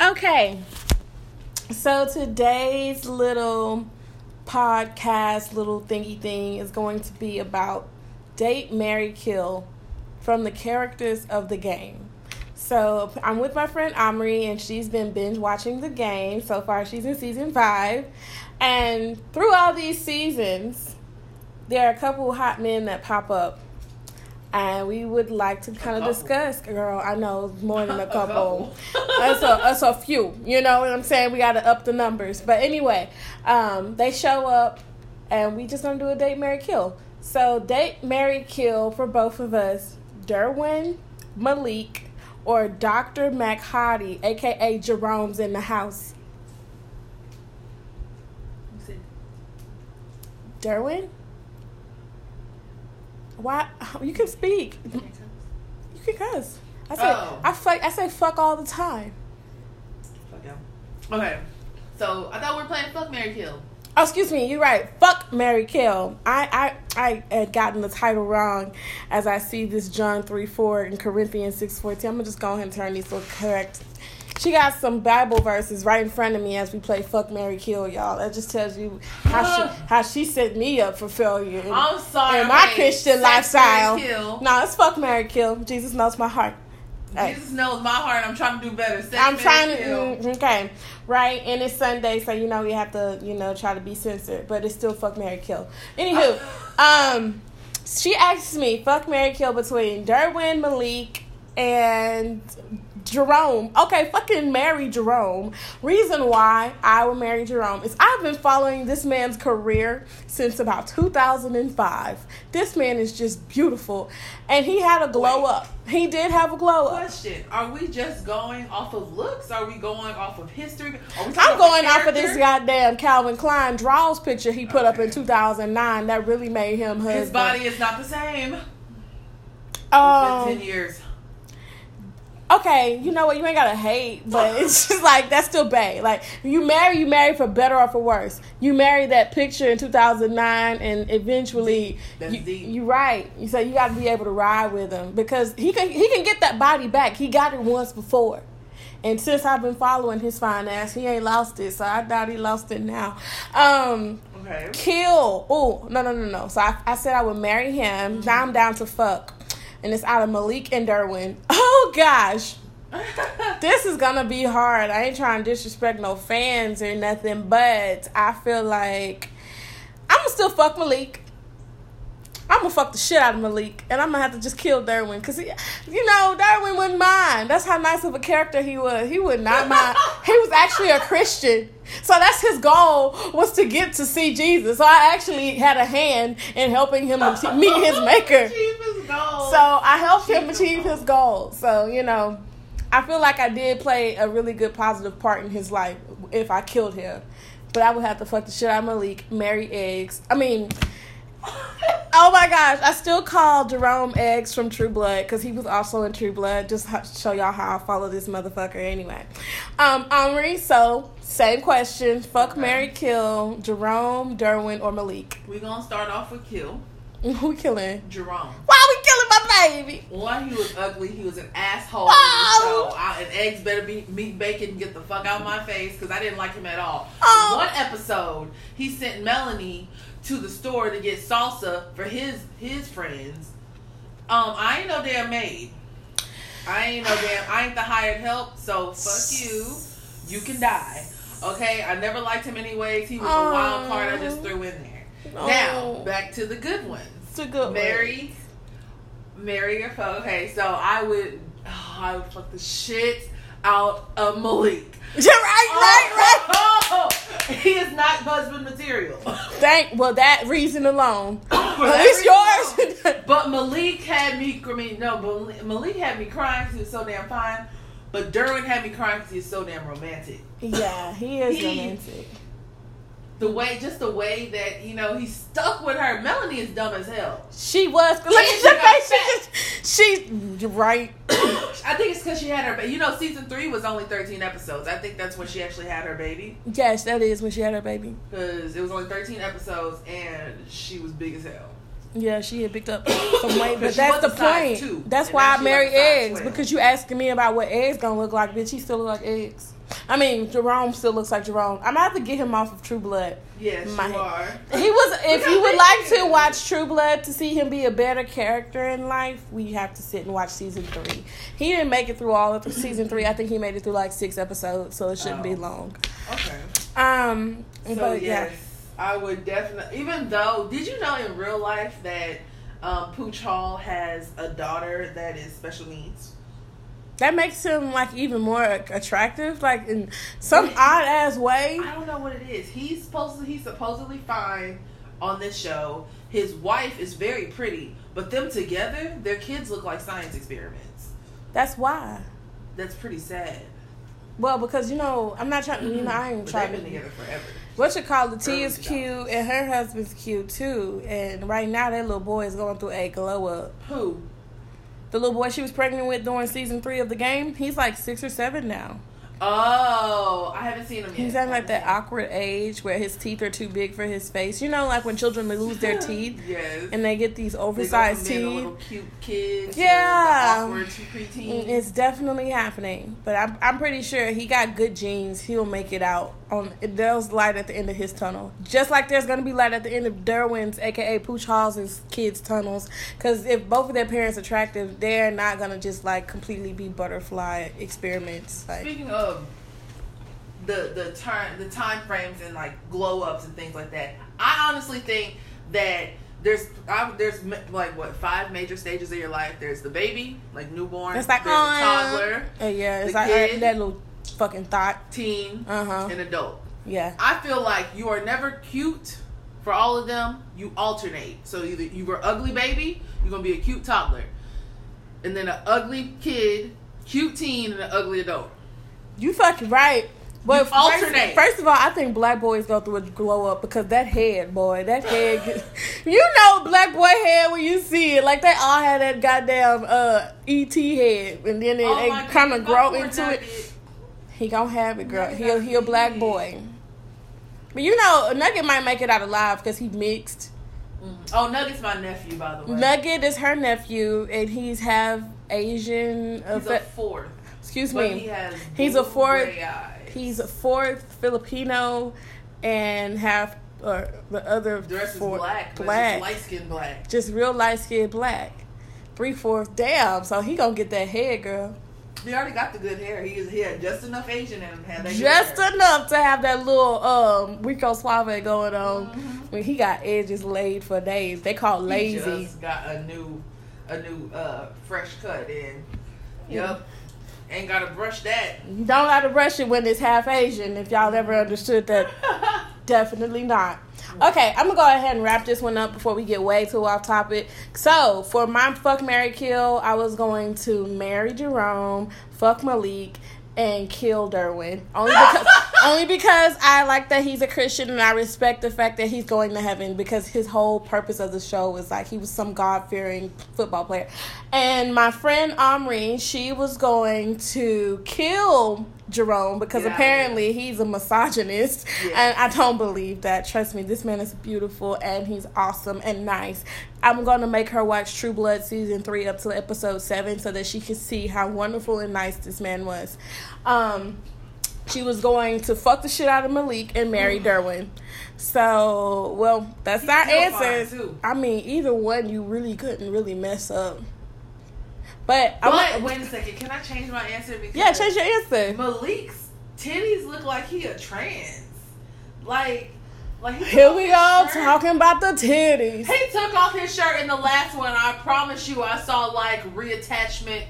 Okay. So today's little podcast, little thingy thing is going to be about date, marry, kill from the characters of the game. So I'm with my friend Omri, and she's been binge watching the game. So far, she's in season five. And through all these seasons, there are a couple hot men that pop up. And we would like to kind of discuss, girl. I know more than a couple. that's, a, that's a few. You know what I'm saying? We got to up the numbers. But anyway, um, they show up, and we just gonna do a date, marry, kill. So date, marry, kill for both of us. Derwin, Malik, or Dr. McHottie, aka Jerome's in the house. Derwin? Why? You can speak. You can cuss. I say Oh. I fuck. I say fuck all the time. Fuck yeah. Okay. So I thought we were playing Fuck Marry Kill. Oh, excuse me. You're right. Fuck Marry Kill. I I I had gotten the title wrong, as I see this John three four and Corinthians six fourteen. I'm gonna just go ahead and turn these so correct. She got some Bible verses right in front of me as we play Fuck Marry Kill, y'all. That just tells you how she how she set me up for failure. in- I'm sorry. in my Christian lifestyle. Kill. No, it's fuck Marry Kill. Jesus knows my heart. Hey. Jesus knows my heart. I'm trying to do better. Sex, I'm trying to mm, okay, right? And it's Sunday, so you know we have to, you know, try to be censored, but it's still fuck Marry Kill. Anywho, um, she asked me fuck Marry Kill between Derwin Malik and Jerome. Okay, fucking marry Jerome. Reason why I would marry Jerome is I've been following this man's career since about 2005. This man is just beautiful, and he had a glow Wait. up. He did have a glow up. Question: Are we just going off of looks? Are we going off of history? I'm going the off of this goddamn Calvin Klein draws picture he put up in 2009 that really made him husband. His body is not the same. Um, ten years. Okay, you know what? You ain't gotta hate, but it's just like that's still bad. Like you marry, you marry for better or for worse. You marry that picture in 2009, and eventually, you, you right. You say you got to be able to ride with him because he can he can get that body back. He got it once before. And since I've been following his fine ass, he ain't lost it. So I doubt he lost it now. Um, Okay. kill. Oh no no no no. So I, I said I would marry him. Now I'm down to fuck, and it's out of Malik and Derwin. Gosh, this is gonna be hard. I ain't trying to disrespect no fans or nothing, but I feel like I'm gonna still fuck Malik. I'm gonna fuck the shit out of Malik, and I'm gonna have to just kill Derwin because he, you know, Derwin wouldn't mind. That's how nice of a character he was. He would not mind. he was actually a Christian, so that's his goal was to get to see Jesus. So I actually had a hand in helping him meet his maker. So I helped him achieve his goals. So you know, I feel like I did play a really good positive part in his life if I killed him. But I would have to fuck the shit out of Malik, marry eggs. I mean, oh my gosh, I still call Jerome Eggs from True Blood because he was also in True Blood. Just to show y'all how I follow this motherfucker anyway. Um, Omri, so same question: fuck, Okay. marry, kill Jerome, Derwin, or Malik. We're gonna start off with Kill Who we killing? Jerome. Why we killing my baby? One, he was ugly. He was an asshole. Oh. So I, and eggs better be meat bacon. Get the fuck out of my face because I didn't like him at all. Oh. One episode, he sent Melanie to the store to get salsa for his his friends. Um, I ain't no damn maid. I ain't no damn. I ain't the hired help. So fuck you. You can die. Okay. I never liked him anyways. He was a wild card. I just threw in there. Now Oh. back to the good ones. It's a good one. Marry, marry your fuck. Okay, so I would, oh, I would fuck the shit out of Malik. right, right, right. Oh, he is not husband material. Thank. Well, that reason alone. Least yours. alone. But Malik had me. I mean, no, but Malik had me crying because he was so damn fine. But Derwin had me crying because he's so damn romantic. yeah, he is He- romantic. The way, just the way that you know he stuck with her. Melanie is dumb as hell. She was. Look at she your face. She just. She. Right. I think it's because she had her. But you know, season three was only thirteen episodes. I think that's when she actually had her baby. Yes, that is when she had her baby. because it was only 13 episodes and she was big as hell. Yeah, she had picked up some weight, but that's the point. two, That's why I marry like a size eggs 12. because you asking me about what eggs gonna look like, bitch. He still look like eggs. I mean, Jerome still looks like Jerome. I'm gonna have to get him off of True Blood. Yes, My- you are. He was. If you would like to watch True Blood to see him be a better character in life, we have to sit and watch season three. He didn't make it through all of season three. I think he made it through like six episodes, so it shouldn't be Oh. long. Okay. Um, So but yes, yeah, I would definitely. Even though, did you know in real life that um, Pooch Hall has a daughter that is special needs? That makes him like even more attractive, like in some odd ass way. I don't know what it is. He's supposed to, he's supposedly fine on this show. His wife is very pretty, but them together, their kids look like science experiments. That's why. That's pretty sad. Well, because you know, I'm not trying. You know, I ain't But trying they've to. been together forever. What you call the T is cute, and her husband's cute too. And right now, that little boy is going through a glow up. Who? The little boy she was pregnant with during season three of the game, he's like six or seven now. Oh, I haven't seen him yet. He's at like that awkward age where his teeth are too big for his face. You know, like when children lose their teeth Yes. and they get these They go oversized being a teeth. little cute kids. Yeah. awkward to preteen. Mm, It's definitely happening, but I'm I'm pretty sure he got good genes. He'll make it out. On there's light at the end of his tunnel, just like there's gonna be light at the end of Derwin's, aka Pooch Hall's kids' tunnels. Because if both of their parents are attractive, they're not gonna just like completely be butterfly experiments. Like Speaking of the the time the time frames and like glow ups and things like that, I honestly think that there's I, there's like what five major stages of your life. There's the baby, like newborn. it's like there's the oh, toddler, uh, yeah, it's the like uh, kid. that little fucking thought. teen, Uh huh. and adult. Yeah. I feel like you are never cute for all of them. You alternate. So either you were ugly baby, you're gonna be a cute toddler, and then an ugly kid, cute teen, and an ugly adult. You fucking right. But You alternate. first of all, I think black boys go through a glow up because that head, boy, that head, you know, black boy head when you see it, like they all had that goddamn uh ET head, and then they, Oh they kind of grow into it. Nugget. He gonna have it, girl. He'll he a black boy. But you know, Nugget might make it out alive because he mixed. Mm. Oh, Nugget's my nephew, by the way. Nugget is her nephew, and he's half Asian. uh, He's a fourth, excuse but me. he has He's a fourth-. He's a fourth Filipino and half or the other the rest fourth is black, black. light skinned black. Just real light skinned black. Three fourths damn, so he gonna get that head girl. He already got the good hair. He is he had just enough Asian in him. Have that Just hair. enough to have that little um Rico Suave going on. Mhm. When he got edges laid for days. They call He lazy. just got a new, a new uh fresh cut in. Yep. Ain't gotta brush that. You don't have to brush it when it's half Asian, if y'all ever understood that. Definitely not. Okay, I'm gonna go ahead and wrap this one up before we get way too off topic. So, for my fuck Marry Kill, I was going to marry Jerome, fuck Malik, and kill Derwin. Only because only because I like that he's a Christian and I respect the fact that he's going to heaven because his whole purpose of the show was like he was some God fearing football player. And my friend Omri, she was going to kill Jerome because outta apparently he's a misogynist. Yeah. And I don't believe that. Trust me, this man is beautiful and he's awesome and nice. I'm going to make her watch True Blood season 3 up to episode 7 so that she can see how wonderful and nice this man was. Um she was going to fuck the shit out of Malik and marry mm-hmm. Derwin. So, well, that's He our answers. I mean, either one you really couldn't really mess up. But, But I'm wait a second, can I change my answer? Because yeah, change your answer. Malik's titties look like he a trans. Like, like he Here we go shirt. talking about the titties. He took off his shirt in the last one. I promise you, I saw like reattachment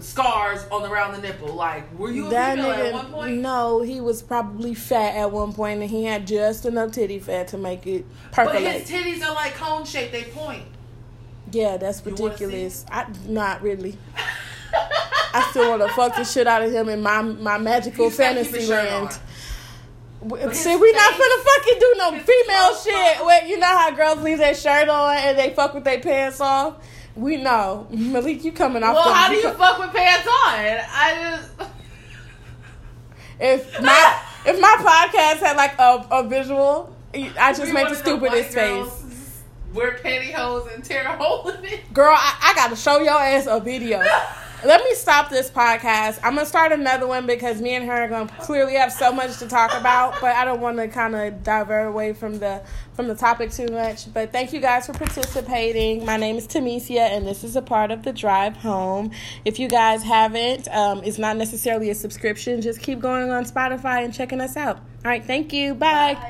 scars on around the nipple. Like, were you a That female nigga, at one point? no, he was probably fat at one point, and he had just enough titty fat to make it But his titties are like cone shaped. They point. yeah, that's You wanna see ridiculous. I not really. I still want to fuck the shit out of him in my my magical He's fantasy land. But See, we not face- finna fucking do no female shit. Wait, you know how girls leave their shirt on and they fuck with their pants off? We know. Mm-hmm. Malik, you coming off Well, the how do you fuck with pants on? I just. If my if my podcast had like a, a visual, I just We made the stupidest face. wear pantyhose and tear a hole in it. Girl, I, I gotta show your ass a video. Let me stop this podcast. I'm gonna start another one because me and her are gonna clearly have so much to talk about, but I don't want to kind of divert away from the from the topic too much. But thank you guys for participating. My name is Tamesia, and this is a part of the drive home. If you guys haven't, um, it's not necessarily a subscription. Just keep going on Spotify and checking us out. All right, thank you. Bye.